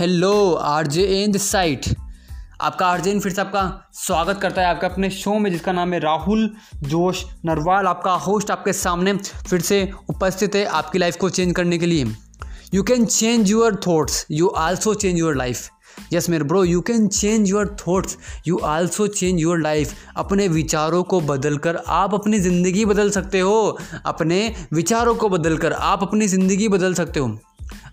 Hello, RJ in this site. आपका RJ in फिर से आपका स्वागत करता है आपके अपने शो में, जिसका नाम है राहुल जोश नरवाल। आपका होस्ट आपके सामने फिर से उपस्थित है आपकी लाइफ को चेंज करने के लिए। You can change your thoughts you also change your life yes मेरे bro you can change your thoughts you also change your life अपने विचारों को बदल कर आप अपनी ज़िंदगी बदल सकते हो। अपने विचारों को बदल कर आप अपनी ज़िंदगी बदल सकते हो।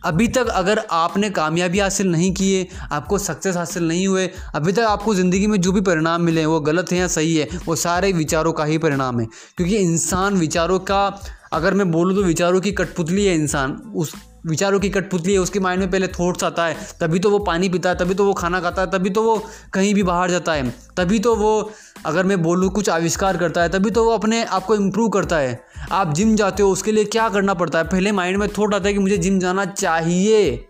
अभी तक अगर आपने कामयाबी हासिल नहीं किए आपको सक्सेस हासिल नहीं हुए, अभी तक आपको ज़िंदगी में जो भी परिणाम मिले हैं, वो गलत है या सही है, वो सारे विचारों का ही परिणाम है। क्योंकि इंसान विचारों का, अगर मैं बोलूँ तो विचारों की कठपुतली है इंसान, उस विचारों की कठपुतली है, उसके माइंड में पहले थॉट्स आता है, तभी तो वो पानी पीता है, तभी तो वो खाना खाता है, तभी तो वो कहीं भी बाहर जाता है, तभी तो वो अगर मैं बोलूँ कुछ आविष्कार करता है, तभी तो वो अपने आप को इम्प्रूव करता है। आप जिम जाते हो, उसके लिए क्या करना पड़ता है? पहले माइंड में थॉट आता है कि मुझे जिम जाना चाहिए।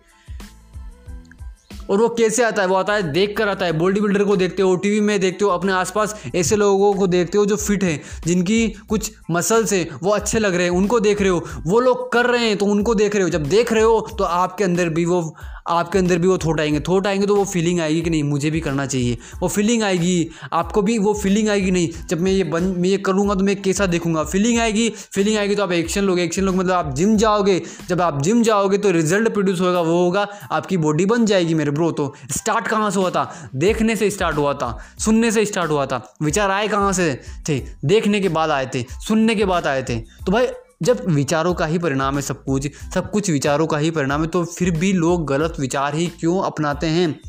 और वो कैसे आता है? वो आता है देख कर आता है। बॉडी बिल्डर को देखते हो टीवी में देखते हो, अपने आसपास ऐसे लोगों को देखते हो जो फिट हैं, जिनकी कुछ मसल्स हैं, वो अच्छे लग रहे हैं, उनको देख रहे हो। वो लोग कर रहे हैं तो उनको देख रहे हो। जब देख रहे हो तो आपके अंदर भी वो आपके अंदर भी वो थोट आएँगे। थोट आएँगे तो वो फीलिंग आएगी कि नहीं, मुझे भी करना चाहिए। वो फीलिंग आएगी, आपको भी वो फीलिंग आएगी नहीं। जब मैं ये बन, मैं ये करूँगा तो मैं कैसा देखूँगा। फीलिंग आएगी फीलिंग आएगी तो आप एक्शन लोगे। एक्शन लोग मतलब आप जिम जाओगे। जब आप जिम जाओगे तो रिज़ल्ट प्रोड्यूस होगा, वो होगा, आपकी बॉडी बन जाएगी मेरे ब्रो तो स्टार्ट कहाँ से हुआ था? देखने से स्टार्ट हुआ था। सुनने से स्टार्ट हुआ था। विचार आए कहाँ से थे? देखने के बाद आए थे। सुनने के बाद आए थे। तो भाई जब विचारों का ही परिणाम है सब कुछ सब कुछ विचारों का ही परिणाम है तो फिर भी लोग गलत विचार ही क्यों अपनाते हैं?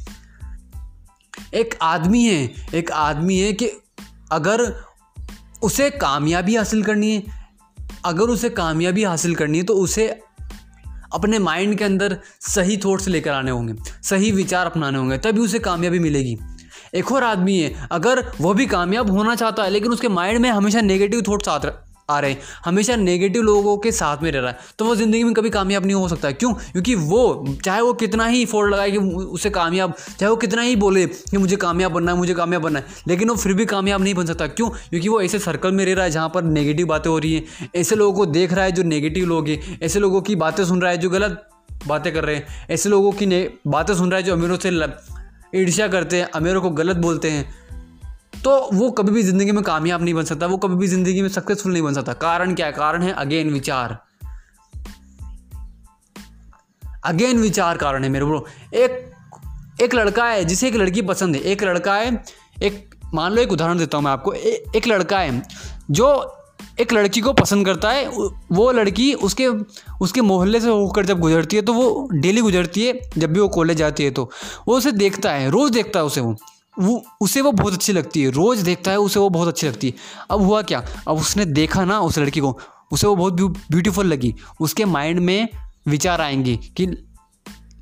एक आदमी है, एक आदमी है कि अगर उसे कामयाबी हासिल करनी है, अगर उसे कामयाबी हासिल करनी है तो उसे अपने माइंड के अंदर सही थॉट्स लेकर आने होंगे, सही विचार अपनाने होंगे, तभी उसे कामयाबी मिलेगी। एक और आदमी है, अगर वो भी कामयाब होना चाहता है, लेकिन उसके माइंड में हमेशा नेगेटिव थॉट्स आ रहे हैं। हमेशा नेगेटिव लोगों के साथ में रह रहा है। तो वो ज़िंदगी में कभी कामयाब नहीं हो सकता। क्यों? क्योंकि वो, चाहे वो कितना ही फोड़ लगाए कि उसे कामयाब, चाहे वो कितना ही बोले कि मुझे कामयाब बनना है, मुझे कामयाब बनना है, लेकिन वो फिर भी कामयाब नहीं बन सकता। क्यों? क्योंकि वो ऐसे सर्कल में रह रहा है जहाँ पर नेगेटिव बातें हो रही हैं। ऐसे लोगों को देख रहा है जो नेगेटिव लोग हैं। ऐसे लोगों की बातें सुन रहा है जो गलत बातें कर रहे हैं। ऐसे लोगों की बातें सुन रहा है जो अमीरों से ईर्ष्या करते हैं, अमीरों को गलत बोलते हैं। तो वो कभी भी ज़िंदगी में कामयाब नहीं बन सकता वो कभी भी ज़िंदगी में सक्सेसफुल नहीं बन सकता। कारण क्या कारण है अगेन विचार। अगेन विचार कारण है मेरे ब्रो एक एक लड़का है जिसे एक लड़की पसंद है। एक लड़का है एक मान लो एक उदाहरण देता हूँ मैं आपको। ए, एक लड़का है जो एक लड़की को पसंद करता है। वो लड़की उसके उसके मोहल्ले से होकर जब गुजरती है तो वो डेली गुजरती है जब भी वो कॉलेज जाती है तो। वो उसे देखता है रोज़ देखता है उसे वो। वो, उसे वो बहुत अच्छी लगती है। रोज़ देखता है, उसे वो बहुत अच्छी लगती है। अब हुआ क्या? अब उसने देखा ना उस लड़की को, उसे वो बहुत ब्यूटीफुल लगी। उसके माइंड में विचार आएँगे कि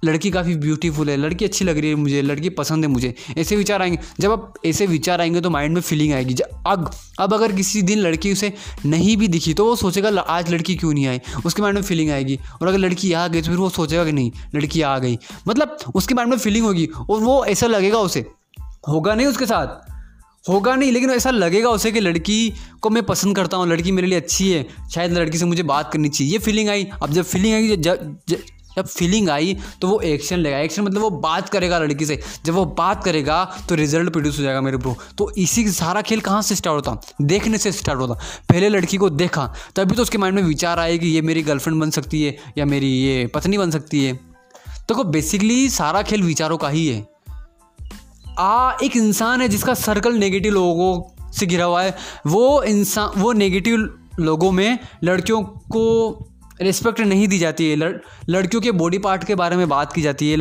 लड़की काफ़ी ब्यूटीफुल है, लड़की अच्छी लग रही है मुझे, लड़की पसंद है मुझे। ऐसे विचार आएँगे। जब अब ऐसे विचार आएँगे तो माइंड में फीलिंग आएगी। अब अब अगर किसी दिन लड़की उसे नहीं भी दिखी तो वो सोचेगा आज लड़की क्यों नहीं आई? उसके माइंड में फीलिंग आएगी। और अगर लड़की आ गई तो फिर वो सोचेगा कि नहीं, लड़की आ गई। मतलब उसके माइंड में फीलिंग होगी और वो ऐसा लगेगा उसे। होगा नहीं उसके साथ? होगा नहीं, लेकिन ऐसा लगेगा उसे कि लड़की को मैं पसंद करता हूँ, लड़की मेरे लिए अच्छी है, शायद लड़की से मुझे बात करनी चाहिए। ये फीलिंग आई। अब जब फीलिंग आई, जब जब फीलिंग आई तो वो एक्शन लेगा। एक्शन मतलब वो बात करेगा लड़की से। जब वो बात करेगा तो रिज़ल्ट प्रोड्यूस हो जाएगा मेरे ब्रो तो इसी सारा खेल कहाँ से स्टार्ट होता? देखने से स्टार्ट होता। पहले लड़की को देखा, तभी तो उसके माइंड में विचार आए कि ये मेरी गर्लफ्रेंड बन सकती है, या मेरी ये पत्नी बन सकती है। तो बेसिकली सारा खेल विचारों का ही है। आ एक इंसान है जिसका सर्कल नेगेटिव लोगों से घिरा हुआ है। वो इंसान वो नेगेटिव लोगों में लड़कियों को रिस्पेक्ट नहीं दी जाती है। लड़, लड़कियों के बॉडी पार्ट के बारे में बात की जाती है।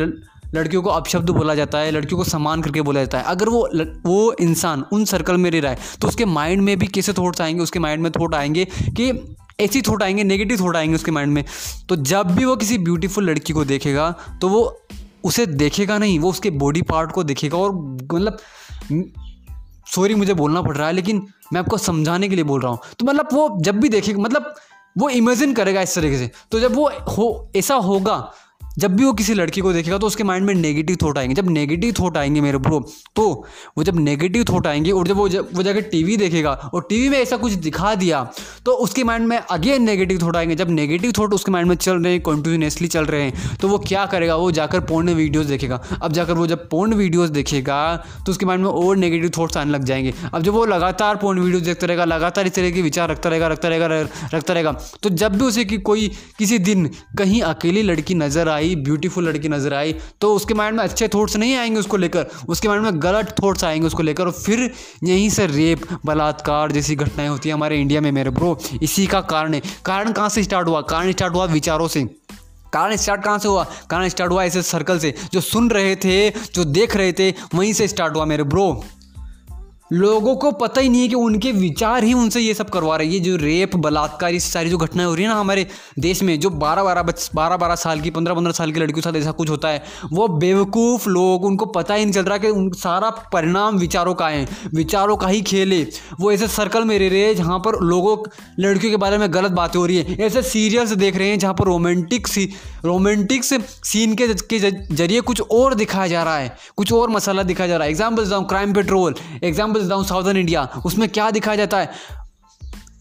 लड़कियों को अपशब्द बोला जाता है लड़कियों को सम्मान करके बोला जाता है। अगर वो वो इंसान उन सर्कल में रह रहा है तो उसके माइंड में भी कैसे थॉट्स आएँगे? उसके माइंड में थॉट आएँगे कि ऐसी थॉट आएँगे नेगेटिव थॉट आएँगे उसके माइंड में। तो जब भी वो किसी ब्यूटीफुल लड़की को देखेगा तो वो उसे देखेगा नहीं, वो उसके बॉडी पार्ट को देखेगा और मतलब सॉरी मुझे बोलना पड़ रहा है, लेकिन मैं आपको समझाने के लिए बोल रहा हूँ। तो मतलब वो जब भी देखेगा मतलब वो इमेजिन करेगा इस तरीके से। तो जब वो हो, ऐसा होगा जब भी वो किसी लड़की को देखेगा तो उसके माइंड में नेगेटिव थॉट आएँगे। जब नेगेटिव थॉट आएँगे मेरे ब्रो तो वो जब नेगेटिव थॉट आएँगे और जब वो जब, वो जाकर टीवी देखेगा और टीवी में ऐसा कुछ दिखा दिया तो उसके माइंड में अगेन नेगेटिव थॉट आएँगे। जब नेगेटिव थॉट उसके माइंड में चल रहे हैं कंटिन्यूसली चल रहे हैं तो वो क्या करेगा? वो जाकर पोर्न वीडियोज़ देखेगा। अब जाकर वो जब पोर्न वीडियोज़ देखेगा तो उसके माइंड में और नेगेटिव थॉट्स आने लग जाएँगे। अब जब वो लगातार पोर्न वीडियोज़ देखता रहेगा, लगातार इस तरह के विचार रखता रहेगा रखता रहेगा रखता रहेगा तो जब भी उसे कोई, किसी दिन कहीं अकेली लड़की नज़र आई ब्यूटीफुल लड़की नज़र आई तो उसके माइंड में अच्छे थॉट्स नहीं आएँगे उसको लेकर। उसके माइंड में गलत थॉट्स आएँगे उसको लेकर। और फिर यहीं से रेप बलात्कार जैसी घटनाएँ होती हैं हमारे इंडिया में मेरे ब्रो इसी का कारण है। कारण कहाँ से स्टार्ट हुआ? कारण स्टार्ट हुआ विचारों से। कारण स्टार्ट कहाँ से हुआ? कारण स्टार्ट हुआ ऐसे सर्कल से। जो सुन रहे थे, जो देख रहे थे, वहीं से स्टार्ट हुआ मेरे ब्रो लोगों को पता ही नहीं है कि उनके विचार ही उनसे ये सब करवा रहे हैं। ये जो रेप, बलात्कार ये सारी जो घटनाएँ हो रही है ना हमारे देश में, जो बारह बारह बच बारह बारह साल की पंद्रह पंद्रह साल की लड़कियों के साथ ऐसा कुछ होता है, वो बेवकूफ़ लोग, उनको पता ही नहीं चल रहा कि उन, सारा परिणाम विचारों का है, विचारों का ही खेल है। वो ऐसे सर्कल में रह रहे हैं जहाँ पर लोगों, लड़कियों के बारे में गलत बातें हो रही है। ऐसे सीरियल्स देख रहे हैं जहाँ पर रोमांटिक सी रोमांटिक्स सीन के ज़रिए कुछ और दिखाया जा रहा है, कुछ और मसाला दिखाया जा रहा है। Example crime patrol example example देता हूँ साउदर्न इंडिया उसमें क्या दिखाया जाता है?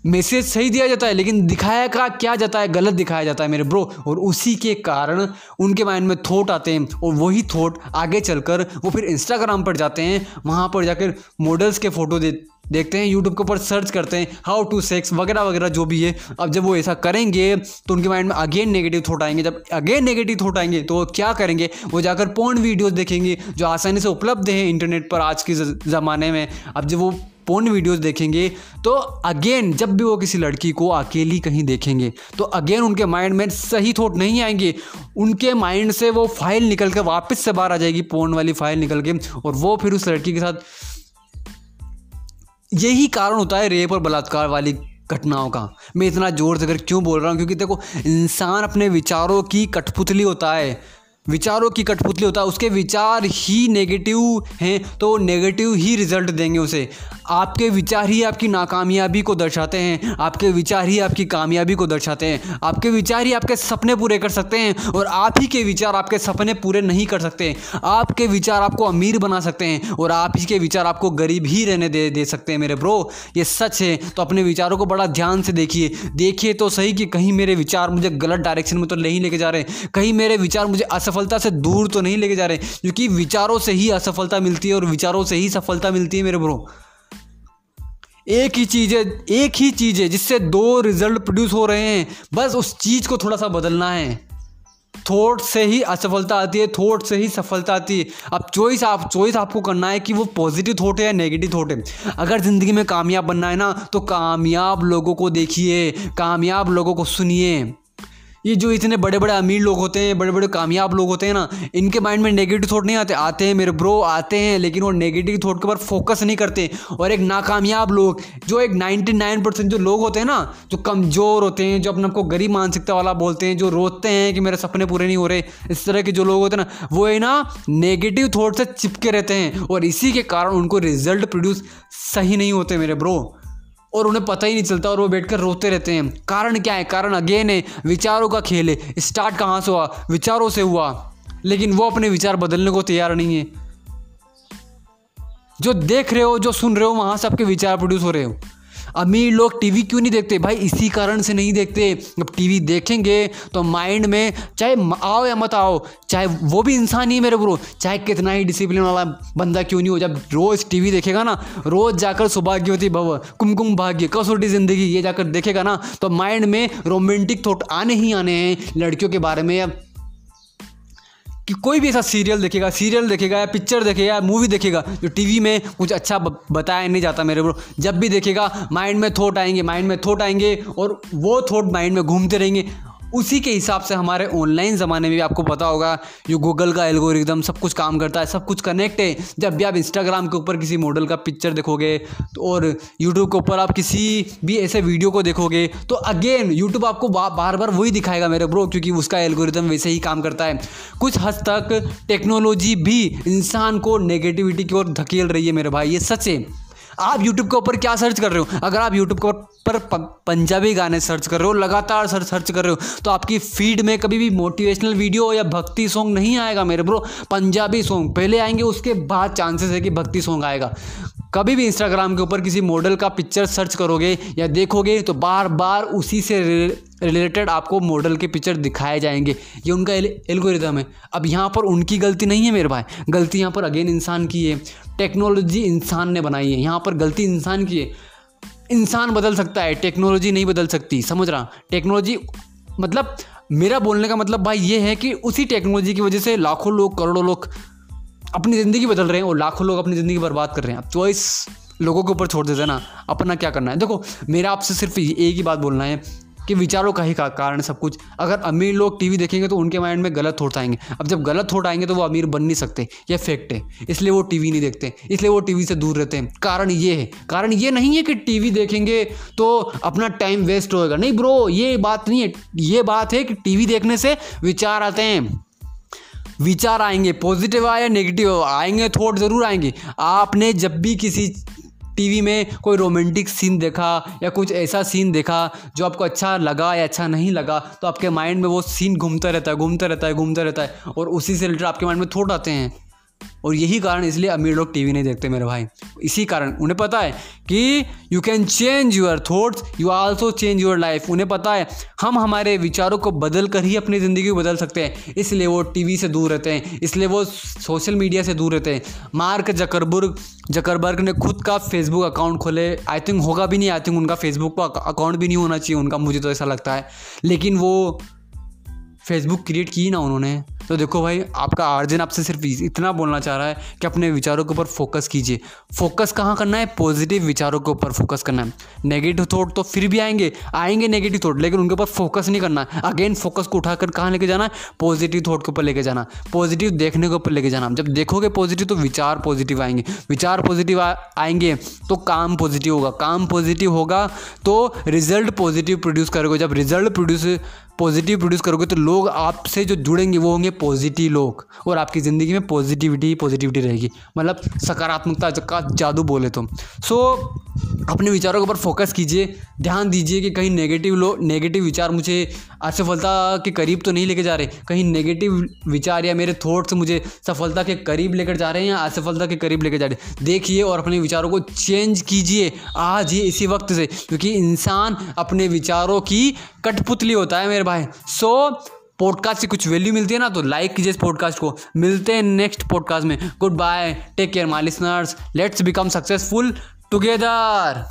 मैसेज सही दिया जाता है, लेकिन दिखाया का क्या जाता है? गलत दिखाया जाता है मेरे ब्रो और उसी के कारण उनके माइंड में थॉट आते हैं, और वही थॉट आगे चलकर वो फिर इंस्टाग्राम पर जाते हैं, वहाँ पर जाकर मॉडल्स के फ़ोटो दे देखते हैं यूट्यूब के ऊपर सर्च करते हैं हाउ टू सेक्स वगैरह वगैरह जो भी है। अब जब वो ऐसा करेंगे तो उनके माइंड में अगेन नेगेटिव थॉट आएँगे। जब अगेन नेगेटिव थॉट आएँगे तो वो क्या करेंगे? वो जाकर पोर्न वीडियोस देखेंगे, जो आसानी से उपलब्ध है इंटरनेट पर आज के ज़माने में। अब जब वो पोर्न वीडियोस देखेंगे तो अगेन जब भी वो किसी लड़की को अकेली कहीं देखेंगे तो अगेन उनके माइंड में सही थॉट नहीं आएँगे। उनके माइंड से वो फ़ाइल निकल कर वापस से बाहर आ जाएगी पोर्न वाली फ़ाइल निकल के, और वो फिर उस लड़की के साथ यही कारण होता है रेप और बलात्कार वाली घटनाओं का। मैं इतना ज़ोर से अगर क्यों बोल रहा हूँ? क्योंकि देखो, इंसान अपने विचारों की कठपुतली होता है। विचारों की कठपुतली होता है, उसके विचार ही नेगेटिव हैं तो नेगेटिव ही रिज़ल्ट देंगे उसे। आपके विचार ही आपकी नाकामयाबी को दर्शाते हैं, आपके विचार ही आपकी कामयाबी को दर्शाते हैं, आपके विचार ही आपके सपने पूरे कर सकते हैं, और आप ही के विचार आपके सपने पूरे नहीं कर सकते। आपके विचार आपको अमीर बना सकते हैं, और आप ही के विचार आपको गरीब ही रहने दे दे सकते हैं मेरे ब्रो ये सच है तो अपने विचारों को बड़ा ध्यान से देखिए। देखिए तो सही कि कहीं मेरे विचार मुझे गलत डायरेक्शन में तो नहीं लेके जा रहे कहीं मेरे विचार मुझे असफलता से दूर तो नहीं लेके जा रहे, क्योंकि विचारों से ही असफलता मिलती है और विचारों से ही सफलता मिलती है मेरे ब्रो एक ही चीज़ है एक ही चीज़ है जिससे दो रिज़ल्ट प्रोड्यूस हो रहे हैं, बस उस चीज़ को थोड़ा सा बदलना है। थॉट से ही असफलता आती है, थॉट से ही सफलता आती है। अब चॉइस आप चॉइस आपको करना है कि वो पॉजिटिव थॉट है या नेगेटिव थॉट है। अगर ज़िंदगी में कामयाब बनना है ना तो कामयाब लोगों को देखिए, कामयाब लोगों को सुनिए। ये जो इतने बड़े बड़े अमीर लोग होते हैं बड़े बड़े कामयाब लोग होते हैं ना, इनके माइंड में नेगेटिव थॉट नहीं आते। आते हैं मेरे ब्रो आते हैं, लेकिन वो नेगेटिव थॉट के ऊपर फोकस नहीं करते। और एक नाकामयाब लोग, जो एक नाइन्टी नाइन परसेंट जो लोग होते हैं ना, जो कमज़ोर होते हैं, जो अपने आपको गरीब मानसिकता वाला बोलते हैं, जो रोते हैं कि मेरे सपने पूरे नहीं हो रहे, इस तरह के जो लोग होते हैं ना, वो है ना नेगेटिव थॉट से चिपके रहते हैं। और इसी के कारण उनको रिज़ल्ट प्रोड्यूस सही नहीं होते मेरे ब्रो और उन्हें पता ही नहीं चलता और वो बैठकर रोते रहते हैं। कारण क्या है? कारण अगेन है, विचारों का खेल है। स्टार्ट कहाँ से हुआ? विचारों से हुआ। लेकिन वो अपने विचार बदलने को तैयार नहीं है। जो देख रहे हो, जो सुन रहे हो, वहाँ से आपके विचार प्रोड्यूस हो रहे हो। अमीर लोग टीवी क्यों नहीं देखते? भाई, इसी कारण से नहीं देखते। जब टीवी देखेंगे तो माइंड में चाहे आओ या मत आओ, चाहे वो भी इंसान ही मेरे ब्रो, चाहे कितना ही डिसिप्लिन वाला बंदा क्यों नहीं हो। जब रोज़ टीवी देखेगा ना, रोज़ जाकर सौभाग्यवती भव, कुमकुम भाग्य, कसौटी ज़िंदगी, ये जाकर देखेगा ना तो माइंड में रोमांटिक थॉट आने ही आने हैं लड़कियों के बारे में। या कि कोई भी ऐसा सीरियल देखेगा सीरियल देखेगा या पिक्चर देखेगा या मूवी देखेगा, जो टीवी में कुछ अच्छा बताया नहीं जाता मेरे ब्रो। जब भी देखेगा, माइंड में थॉट आएँगे, माइंड में थॉट आएँगे और वो थॉट माइंड में घूमते रहेंगे। उसी के हिसाब से हमारे ऑनलाइन ज़माने में भी आपको पता होगा जो गूगल का एल्गोरिदम सब कुछ काम करता है, सब कुछ कनेक्ट है। जब भी आप इंस्टाग्राम के ऊपर किसी मॉडल का पिक्चर देखोगे तो और यूट्यूब के ऊपर आप किसी भी ऐसे वीडियो को देखोगे तो अगेन यूट्यूब आपको बार बार वही दिखाएगा मेरे ब्रो क्योंकि उसका एल्गोरिदम वैसे ही काम करता है। कुछ हद तक टेक्नोलॉजी भी इंसान को नेगेटिविटी की ओर धकेल रही है मेरे भाई, ये सच है। आप यूट्यूब के ऊपर क्या सर्च कर रहे हो? अगर आप यूट्यूब के ऊपर पर पंजाबी गाने सर्च कर रहे हो, लगातार सर्च सर्च कर रहे हो तो आपकी फ़ीड में कभी भी मोटिवेशनल वीडियो या भक्ति सॉन्ग नहीं आएगा मेरे ब्रो पंजाबी सॉन्ग पहले आएँगे, उसके बाद चांसेस है कि भक्ति सॉन्ग आएगा। कभी भी इंस्टाग्राम के ऊपर किसी मॉडल का पिक्चर सर्च करोगे या देखोगे तो बार बार उसी से रिलेटेड आपको मॉडल के पिक्चर दिखाए जाएँगे। ये उनका एल्गोरिदम है। अब यहाँ पर उनकी गलती नहीं है मेरे भाई। गलती यहाँ पर अगेन इंसान की है। टेक्नोलॉजी इंसान ने बनाई है। यहाँ पर गलती इंसान की है। इंसान बदल सकता है टेक्नोलॉजी नहीं बदल सकती, समझ रहा? टेक्नोलॉजी मतलब मेरा बोलने का मतलब भाई ये है कि उसी टेक्नोलॉजी की वजह से लाखों लोग, करोड़ों लोग अपनी ज़िंदगी बदल रहे हैं और लाखों लोग अपनी ज़िंदगी बर्बाद कर रहे हैं। तो इस लोगों के ऊपर छोड़ देते हैं ना, अपना क्या करना है? देखो, मेरा आपसे सिर्फ़ एक ही बात बोलना है कि विचारों का ही का कारण सब कुछ। अगर अमीर लोग टीवी देखेंगे तो उनके माइंड में गलत थॉट आएँगे। अब जब गलत थॉट आएँगे तो वो अमीर बन नहीं सकते। यह फैक्ट है। इसलिए वो टीवी नहीं देखते। इसलिए वो टीवी से दूर रहते हैं। कारण ये है। कारण ये नहीं है कि टीवी देखेंगे तो अपना टाइम वेस्ट होएगा। नहीं ब्रो, ये बात नहीं है। ये बात है कि टीवी देखने से विचार आते हैं। विचार आएँगे। पॉजिटिव आए या नेगेटिव आएँगे, थॉट ज़रूर आएँगे। आपने जब भी किसी टीवी में कोई रोमांटिक सीन देखा या कुछ ऐसा सीन देखा जो आपको अच्छा लगा या अच्छा नहीं लगा तो आपके माइंड में वो सीन घूमता रहता है, घूमता रहता है, घूमता रहता है और उसी से रिलेटेड आपके माइंड में थॉट आते हैं। और यही कारण इसलिए अमीर लोग टीवी नहीं देखते मेरे भाई। इसी कारण, उन्हें पता है कि you can change your thoughts you also change your life उन्हें पता है, हम हमारे विचारों को बदल कर ही अपनी ज़िंदगी को बदल सकते हैं। इसलिए वो टीवी से दूर रहते हैं, इसलिए वो सोशल मीडिया से दूर रहते हैं। मार्क जकरबुर्ग, जकरबर्ग ने खुद का फेसबुक अकाउंट खोले। आई थिंक होगा भी नहीं आई थिंक उनका फेसबुक का अकाउंट भी नहीं होना चाहिए, उनका मुझे तो ऐसा लगता है। लेकिन वो फेसबुक क्रिएट की ना उन्होंने। तो देखो भाई, आपका आर्जन आपसे सिर्फ़ इतना बोलना चाह रहा है कि अपने विचारों के ऊपर फोकस कीजिए। फोकस कहाँ करना है? पॉजिटिव विचारों के ऊपर फोकस करना है। नेगेटिव थॉट तो फिर भी आएँगे। आएँगे नेगेटिव थॉट लेकिन उनके ऊपर फोकस नहीं करना। है अगेन फोकस को उठाकर कहाँ लेके जाना? है पॉजिटिव थॉट के ऊपर लेके जाना। पॉजिटिव देखने के ऊपर लेके जाना। जब देखोगे पॉजिटिव तो विचार पॉजिटिव आएँगे। विचार पॉजिटिव आएँगे तो काम पॉजिटिव होगा। काम पॉजिटिव होगा तो रिज़ल्ट पॉजिटिव प्रोड्यूस करोगे। जब रिज़ल्ट प्रोड्यूस पॉजिटिव प्रोड्यूस करोगे तो लोग आपसे जो जुड़ेंगे, वो होंगे पॉजिटिव लोग और आपकी ज़िंदगी में पॉजिटिविटी ही पॉजिटिविटी रहेगी। मतलब सकारात्मकता का जादू बोले तो सो अपने विचारों के ऊपर फोकस कीजिए। ध्यान दीजिए कि कहीं नेगेटिव लोग नेगेटिव विचार मुझे असफलता के करीब तो नहीं लेके जा रहे। कहीं नेगेटिव विचार या मेरे थॉट्स मुझे सफलता के करीब लेकर जा रहे हैं या असफलता के करीब लेकर जा रहे हैं। देखिए और अपने विचारों को चेंज कीजिए आज ही, इसी वक्त से। क्योंकि इंसान अपने विचारों की कठपुतली होता है मेरे भाई। सो पॉडकास्ट से कुछ वैल्यू मिलती है ना तो लाइक कीजिए इस पॉडकास्ट को। मिलते हैं नेक्स्ट पॉडकास्ट में। Goodbye take care my listeners let's become successful together